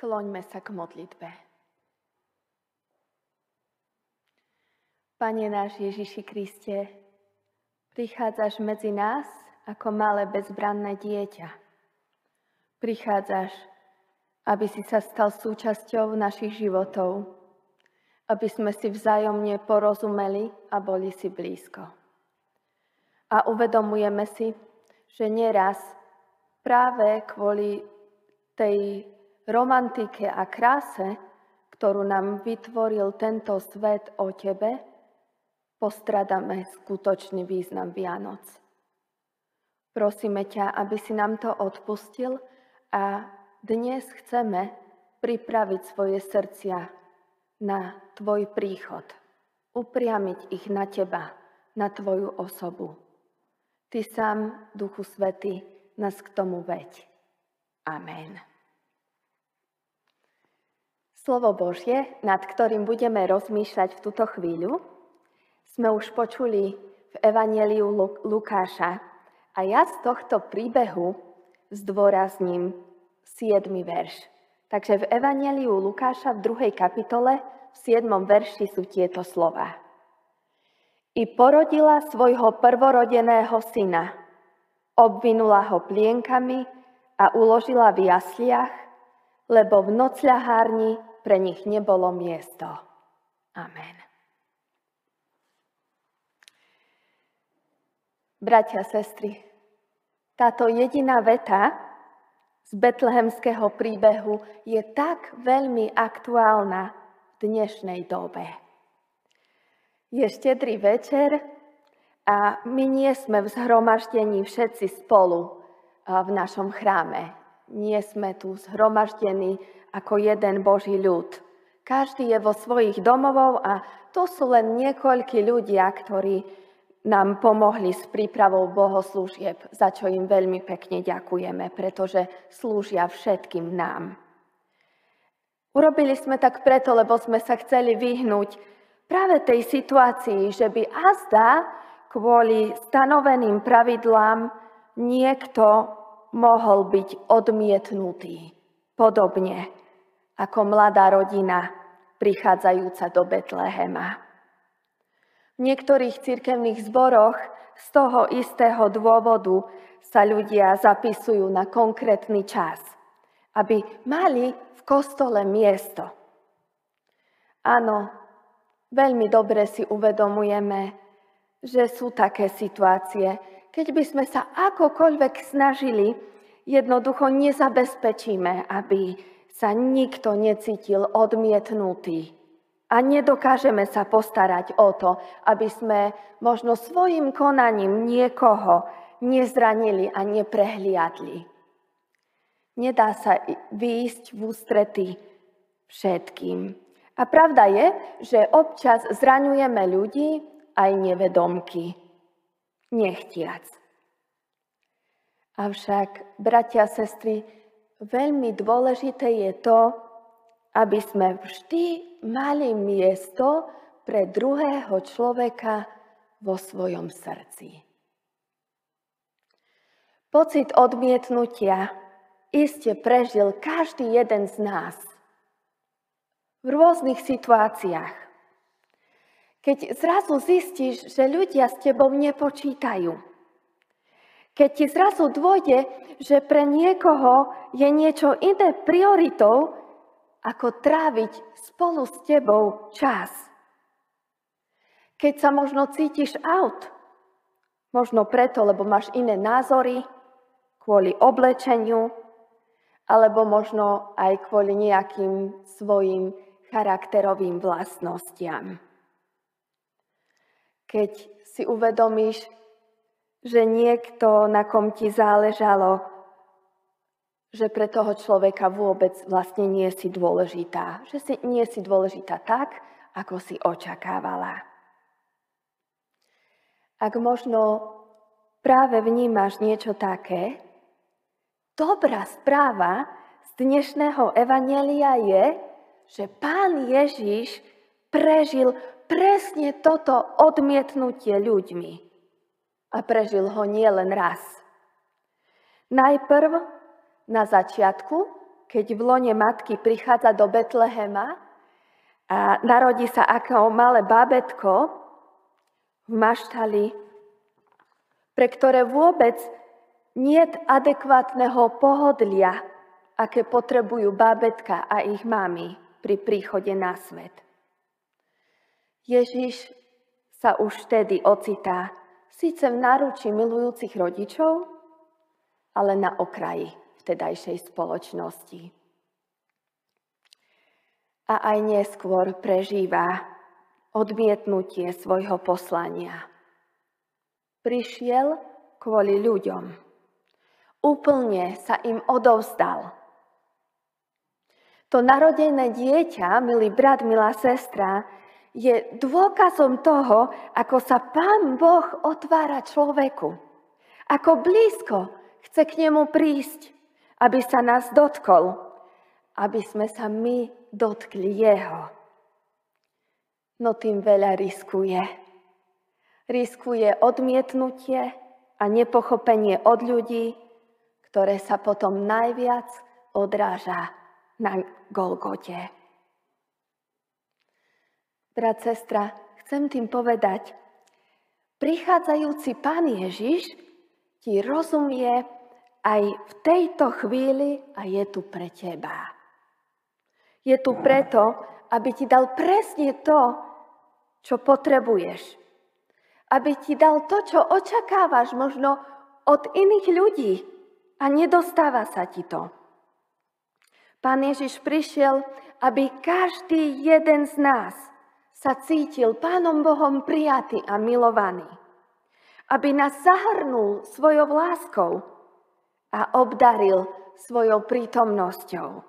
Skloňme sa k modlitbe. Pane náš Ježiši Kriste, prichádzaš medzi nás ako malé bezbranné dieťa. Prichádzaš, aby si sa stal súčasťou našich životov, aby sme si vzájomne porozumeli a boli si blízko. A uvedomujeme si, že nieraz práve kvôli tej romantike a kráse, ktorú nám vytvoril tento svet o tebe, postradáme skutočný význam Vianoc. Prosíme ťa, aby si nám to odpustil a dnes chceme pripraviť svoje srdcia na tvoj príchod, upriamiť ich na teba, na tvoju osobu. Ty sám, Duchu Svety, nás k tomu veď. Amen. Slovo Božie, nad ktorým budeme rozmýšľať v túto chvíľu, sme už počuli v Evangeliu Lukáša a ja z tohto príbehu zdôrazním 7. verš. Takže v Evangeliu Lukáša v 2. kapitole v 7. verši sú tieto slova. I porodila svojho prvorodeného syna, obvinula ho plienkami a uložila v jasliach, lebo v nocľahárni pre nich nebolo miesto. Amen. Bratia, sestry, táto jediná veta z betlehemského príbehu je tak veľmi aktuálna v dnešnej dobe. Je štedrý večer a my nie sme v zhromaždení všetci spolu v našom chráme. Nie sme tu zhromaždení ako jeden Boží ľud. Každý je vo svojich domovov a to sú len niekoľkí ľudia, ktorí nám pomohli s prípravou bohoslúžieb, za čo im veľmi pekne ďakujeme, pretože slúžia všetkým nám. Urobili sme tak preto, lebo sme sa chceli vyhnúť práve tej situácii, že by azda kvôli stanoveným pravidlám niekto mohol byť odmietnutý. Podobne ako mladá rodina prichádzajúca do Betlehema. V niektorých cirkevných zboroch z toho istého dôvodu sa ľudia zapisujú na konkrétny čas, aby mali v kostole miesto. Áno, veľmi dobre si uvedomujeme, že sú také situácie, keď by sme sa akokoľvek snažili, jednoducho nezabezpečíme, aby sa nikto necítil odmietnutý. A nedokážeme sa postarať o to, aby sme možno svojim konaním niekoho nezranili a neprehliadli. Nedá sa výjsť v ústrety všetkým. A pravda je, že občas zraňujeme ľudí aj nevedomky. Nechtiac. Avšak, bratia a sestry, veľmi dôležité je to, aby sme vždy mali miesto pre druhého človeka vo svojom srdci. Pocit odmietnutia iste prežil každý jeden z nás v rôznych situáciách. Keď zrazu zistíš, že ľudia s tebou nepočítajú, keď ti zrazu dôjde, že pre niekoho je niečo iné prioritou, ako tráviť spolu s tebou čas. Keď sa možno cítiš out, možno preto, lebo máš iné názory, kvôli oblečeniu, alebo možno aj kvôli nejakým svojim charakterovým vlastnostiam. Keď si uvedomíš, že niekto, na kom ti záležalo, že pre toho človeka vôbec vlastne nie si dôležitá. Že si, nie si dôležitá tak, ako si očakávala. Ak možno práve vnímaš niečo také, dobrá správa z dnešného evanelia je, že pán Ježiš prežil presne toto odmietnutie ľuďmi a prežil ho nie len raz. Najprv na začiatku, keď v lone matky prichádza do Betlehema a narodí sa ako malé bábetko v maštali, pre ktoré vôbec nie adekvátneho pohodlia, aké potrebujú bábetka a ich mamy pri príchode na svet. Ježiš sa už vtedy ocitá síce v náručí milujúcich rodičov, ale na okraji vtedajšej spoločnosti. A aj neskôr prežíva odmietnutie svojho poslania. Prišiel kvôli ľuďom. Úplne sa im odovzdal. To narodené dieťa, milý brat, milá sestra, je dôkazom toho, ako sa Pán Boh otvára človeku. Ako blízko chce k nemu prísť, aby sa nás dotkol, aby sme sa my dotkli Jeho. No tým veľa riskuje. Riskuje odmietnutie a nepochopenie od ľudí, ktoré sa potom najviac odráža na Golgote. Brat, sestra, chcem tým povedať, prichádzajúci Pán Ježiš ti rozumie aj v tejto chvíli a je tu pre teba. Je tu preto, aby ti dal presne to, čo potrebuješ. Aby ti dal to, čo očakávaš možno od iných ľudí a nedostáva sa ti to. Pán Ježiš prišiel, aby každý jeden z nás sa cítil Pánom Bohom prijatý a milovaný. Aby nás zahrnul svojou láskou a obdaril svojou prítomnosťou.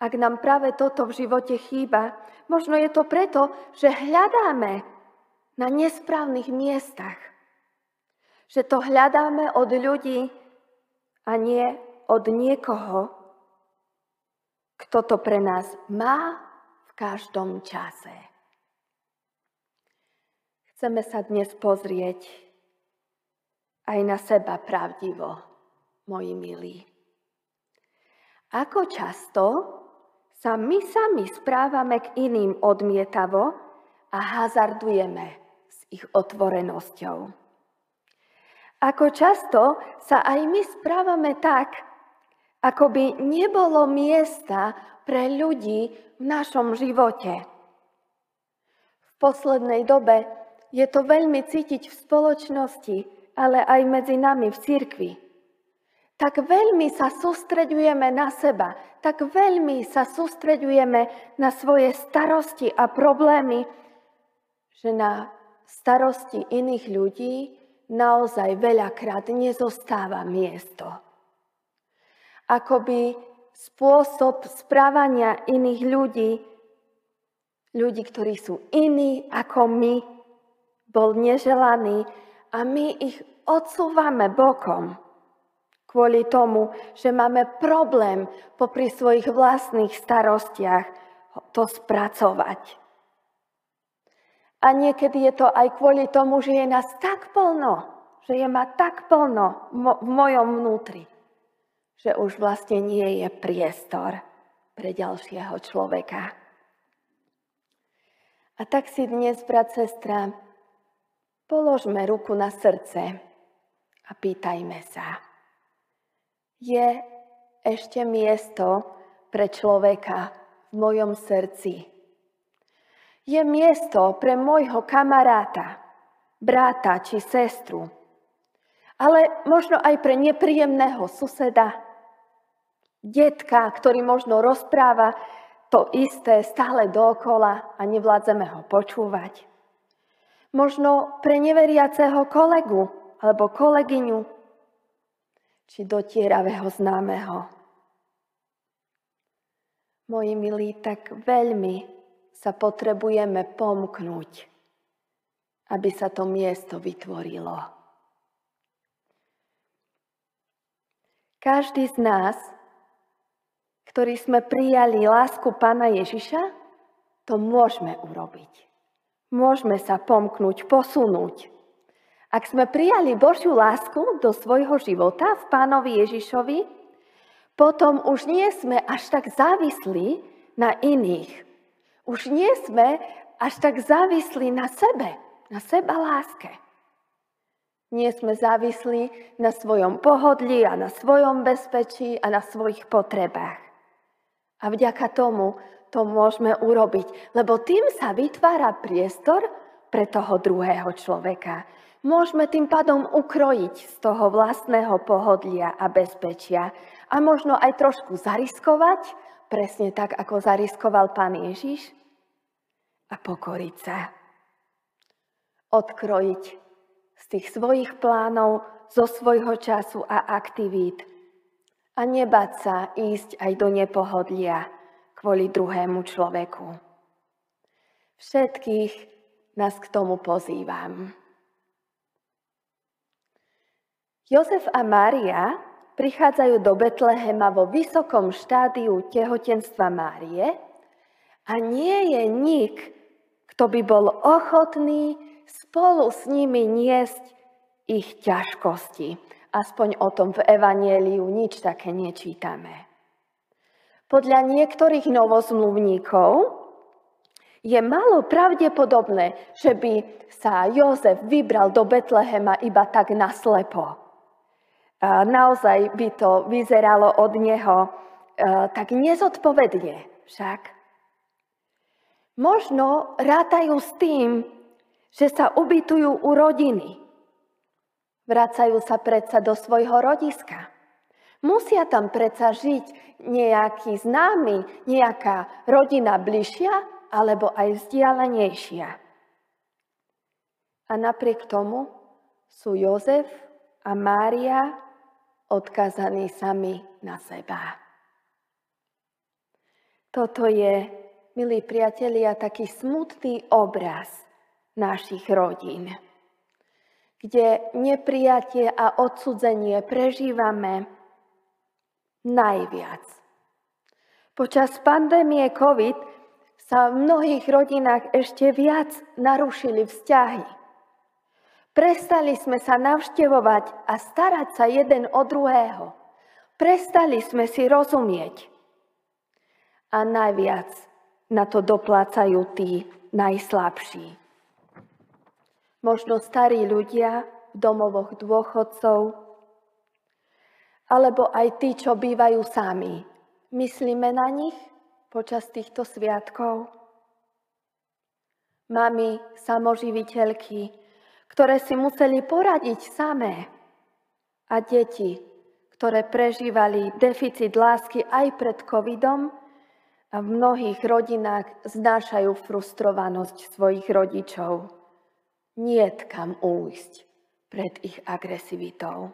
Ak nám práve toto v živote chýba, možno je to preto, že hľadáme na nesprávnych miestach. Že to hľadáme od ľudí a nie od niekoho, kto to pre nás má každom čase. Chceme sa dnes pozrieť aj na seba pravdivo, moji milí. Ako často sa my sami správame k iným odmietavo a hazardujeme s ich otvorenosťou. Ako často sa aj my správame tak, ako by nebolo miesta pre ľudí v našom živote. V poslednej dobe je to veľmi cítiť v spoločnosti, ale aj medzi nami v cirkvi. Tak veľmi sa sústreďujeme na seba, tak veľmi sa sústreďujeme na svoje starosti a problémy, že na starosti iných ľudí naozaj veľakrát nezostáva miesto akoby spôsob správania iných ľudí, ľudí, ktorí sú iní ako my, bol neželaný a my ich odsúvame bokom kvôli tomu, že máme problém popri svojich vlastných starostiach to spracovať. A niekedy je to aj kvôli tomu, že je nás tak plno, že je ma tak plno v mojom vnútri, že už vlastne nie je priestor pre ďalšieho človeka. A tak si dnes, brat, sestra, položme ruku na srdce a pýtajme sa. Je ešte miesto pre človeka v mojom srdci? Je miesto pre môjho kamaráta, bráta či sestru, ale možno aj pre nepríjemného suseda, detka, ktorý možno rozpráva to isté stále dokola a nevládzeme ho počúvať. Možno pre neveriaceho kolegu alebo kolegyňu, či dotieravého známeho. Moji milí, tak veľmi sa potrebujeme pomknúť, aby sa to miesto vytvorilo. Každý z nás ktorí sme prijali lásku Pána Ježiša, to môžeme urobiť. Môžeme sa pomknúť, posunúť. Ak sme prijali Božiu lásku do svojho života v Pánovi Ježišovi, potom už nie sme až tak závislí na iných. Už nie sme až tak závislí na sebe, na seba láske. Nie sme závislí na svojom pohodlí a na svojom bezpečí a na svojich potrebách. A vďaka tomu to môžeme urobiť, lebo tým sa vytvára priestor pre toho druhého človeka. Môžeme tým pádom ukrojiť z toho vlastného pohodlia a bezpečia a možno aj trošku zariskovať, presne tak, ako zariskoval pán Ježiš, a pokoriť sa. Odkrojiť z tých svojich plánov, zo svojho času a aktivít a nebať sa ísť aj do nepohodlia kvôli druhému človeku. Všetkých nás k tomu pozývam. Jozef a Mária prichádzajú do Betlehema vo vysokom štádiu tehotenstva Márie a nie je nik, kto by bol ochotný spolu s nimi niesť ich ťažkosti. Aspoň o tom v Evanieliu nič také nečítame. Podľa niektorých novozmluvníkov je malo pravdepodobné, že by sa Jozef vybral do Betlehema iba tak naslepo naozaj by to vyzeralo od neho e, tak nezodpovedne však. Možno rátajú s tým, že sa ubytujú u rodiny. Vracajú sa predsa do svojho rodiska. Musia tam predsa žiť nejaký známy, nejaká rodina bližšia alebo aj vzdialenejšia. A napriek tomu sú Jozef a Mária odkazaní sami na seba. Toto je, milí priatelia, taký smutný obraz našich rodín, kde neprijatie a odsudzenie prežívame najviac. Počas pandémie COVID sa v mnohých rodinách ešte viac narušili vzťahy Prestali sme sa navštevovať a starať sa jeden o druhého. Prestali sme si rozumieť. A najviac na to doplácajú tí najslabší. Možno starí ľudia v domovoch dôchodcov, alebo aj tí, čo bývajú sami. Myslíme na nich počas týchto sviatkov? Mami, samoživiteľky, ktoré si museli poradiť samé. A deti, ktoré prežívali deficit lásky aj pred covidom a v mnohých rodinách znášajú frustrovanosť svojich rodičov. Nie kam újsť pred ich agresivitou.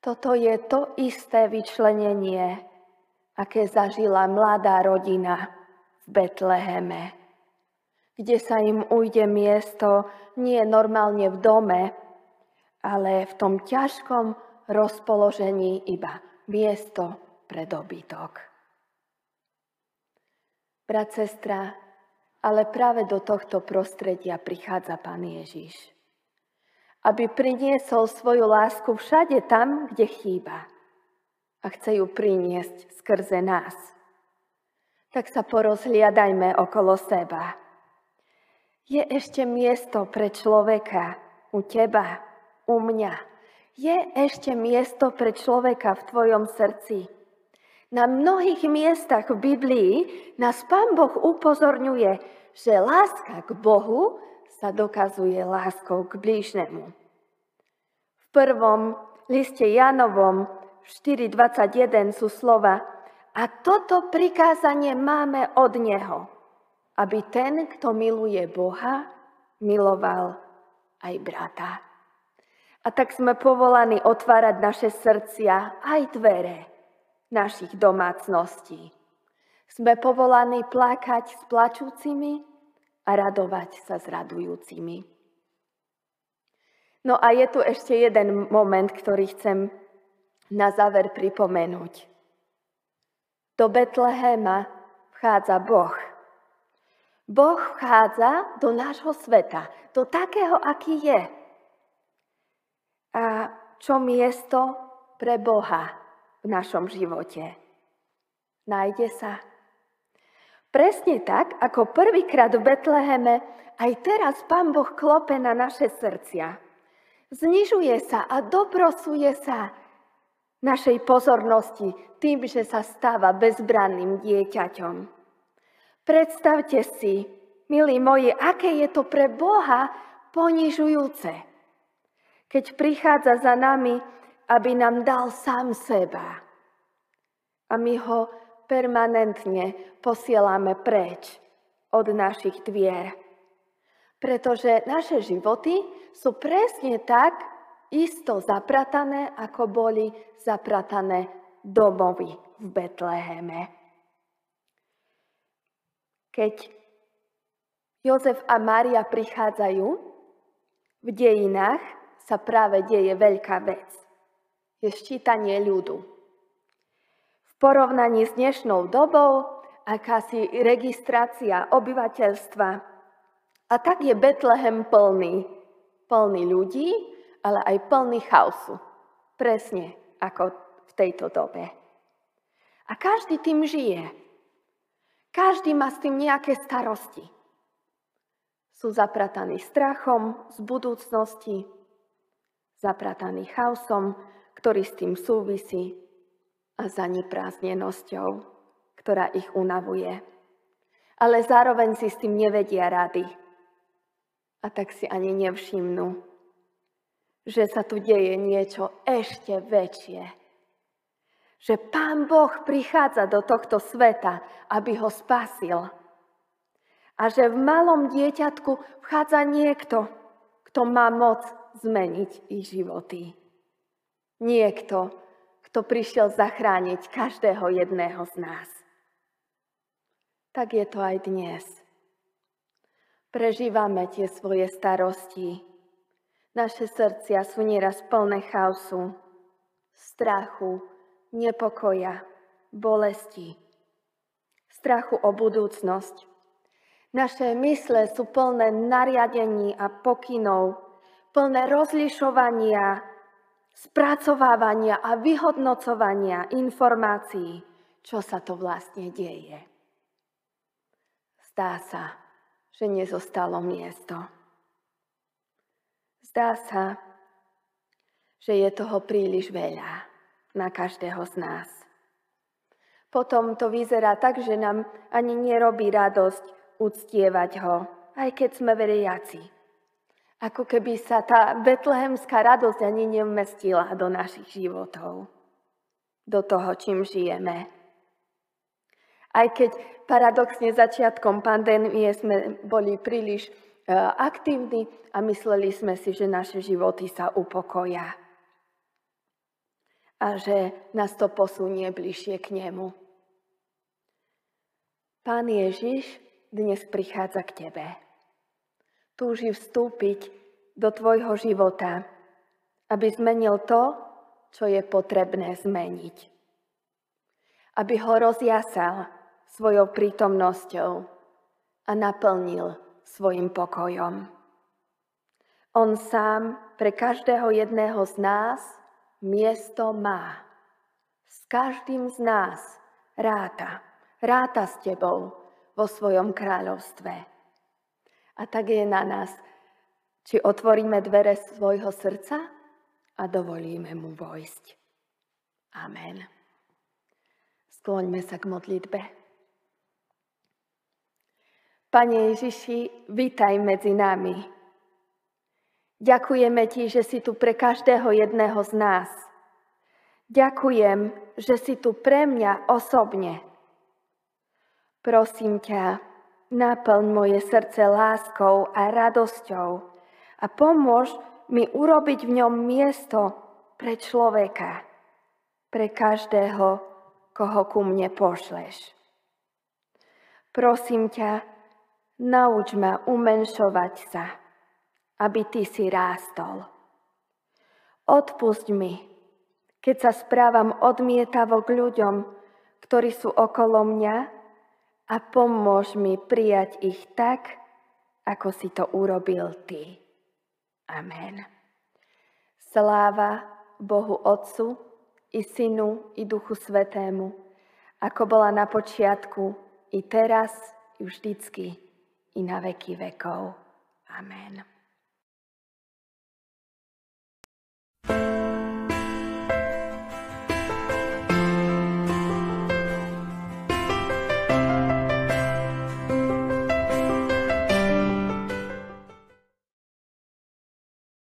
Toto je to isté vyčlenenie, aké zažila mladá rodina v Betleheme kde sa im ujde miesto nie normálne v dome, ale v tom ťažkom rozpoložení iba miesto pre dobytok. Brat, sestra, ale práve do tohto prostredia prichádza Pán Ježiš. Aby priniesol svoju lásku všade tam, kde chýba. A chce ju priniesť skrze nás. Tak sa porozhliadajme okolo seba je ešte miesto pre človeka u teba, u mňa. Je ešte miesto pre človeka v tvojom srdci. Na mnohých miestach v Biblii nás Pán Boh upozorňuje, že láska k Bohu sa dokazuje láskou k blížnemu. V prvom liste Janovom 4.21 sú slova a toto prikázanie máme od Neho – aby ten, kto miluje Boha, miloval aj brata. A tak sme povolaní otvárať naše srdcia aj dvere našich domácností. Sme povolaní plakať s plačúcimi a radovať sa s radujúcimi. No a je tu ešte jeden moment, ktorý chcem na záver pripomenúť. Do Betlehema vchádza Boh Boh vchádza do nášho sveta, do takého, aký je. A čo miesto pre Boha v našom živote? Nájde sa? Presne tak, ako prvýkrát v Betleheme, aj teraz Pán Boh klope na naše srdcia. Znižuje sa a doprosuje sa našej pozornosti tým, že sa stáva bezbranným dieťaťom. Predstavte si, milí moji, aké je to pre Boha ponižujúce, keď prichádza za nami, aby nám dal sám seba. A my ho permanentne posielame preč od našich dvier. Pretože naše životy sú presne tak isto zapratané, ako boli zapratané domovy v Betleheme. Keď Jozef a Mária prichádzajú, v dejinách sa práve deje veľká vec. Je ščítanie ľudu porovnaní s dnešnou dobou akási registrácia obyvateľstva. A tak je Betlehem plný. Plný ľudí, ale aj plný chaosu. Presne ako v tejto dobe. A každý tým žije. Každý má s tým nejaké starosti. Sú zaprataní strachom z budúcnosti, zaprataní chaosom, ktorý s tým súvisí a zaneprázdnenosťou, ktorá ich unavuje. Ale zároveň si s tým nevedia rady. A tak si ani nevšimnú, že sa tu deje niečo ešte väčšie. Že Pán Boh prichádza do tohto sveta, aby ho spasil. A že v malom dieťatku vchádza niekto, kto má moc zmeniť ich životy. Niekto, kto prišiel zachrániť každého jedného z nás. Tak je to aj dnes. Prežívame tie svoje starosti. Naše srdcia sú nieraz plné chaosu, strachu, nepokoja, bolesti, strachu o budúcnosť. Naše mysle sú plné nariadení a pokynov, plné rozlišovania spracovávania a vyhodnocovania informácií, čo sa to vlastne deje. Zdá sa, že nezostalo miesto. Zdá sa, že je toho príliš veľa na každého z nás. Potom to vyzerá tak, že nám ani nerobí radosť uctievať ho, aj keď sme veriaci. Ako keby sa tá betlehemská radosť ani nevmestila do našich životov, do toho, čím žijeme. Aj keď paradoxne začiatkom pandémie sme boli príliš e, aktívni a mysleli sme si, že naše životy sa upokoja a že nás to posunie bližšie k nemu. Pán Ježiš dnes prichádza k tebe túži vstúpiť do tvojho života, aby zmenil to, čo je potrebné zmeniť. Aby ho rozjasal svojou prítomnosťou a naplnil svojim pokojom. On sám pre každého jedného z nás miesto má. S každým z nás ráta. Ráta s tebou vo svojom kráľovstve. A tak je na nás, či otvoríme dvere svojho srdca a dovolíme mu vojsť. Amen. Skloňme sa k modlitbe. Pane Ježiši, vítaj medzi nami. Ďakujeme Ti, že si tu pre každého jedného z nás. Ďakujem, že si tu pre mňa osobne. Prosím ťa, Naplň moje srdce láskou a radosťou a pomôž mi urobiť v ňom miesto pre človeka, pre každého, koho ku mne pošleš. Prosím ťa, nauč ma umenšovať sa, aby ty si rástol. Odpusť mi, keď sa správam odmietavo k ľuďom, ktorí sú okolo mňa a pomôž mi prijať ich tak, ako si to urobil Ty. Amen. Sláva Bohu Otcu i Synu, i Duchu Svetému, ako bola na počiatku, i teraz, i vždycky, i na veky vekov. Amen.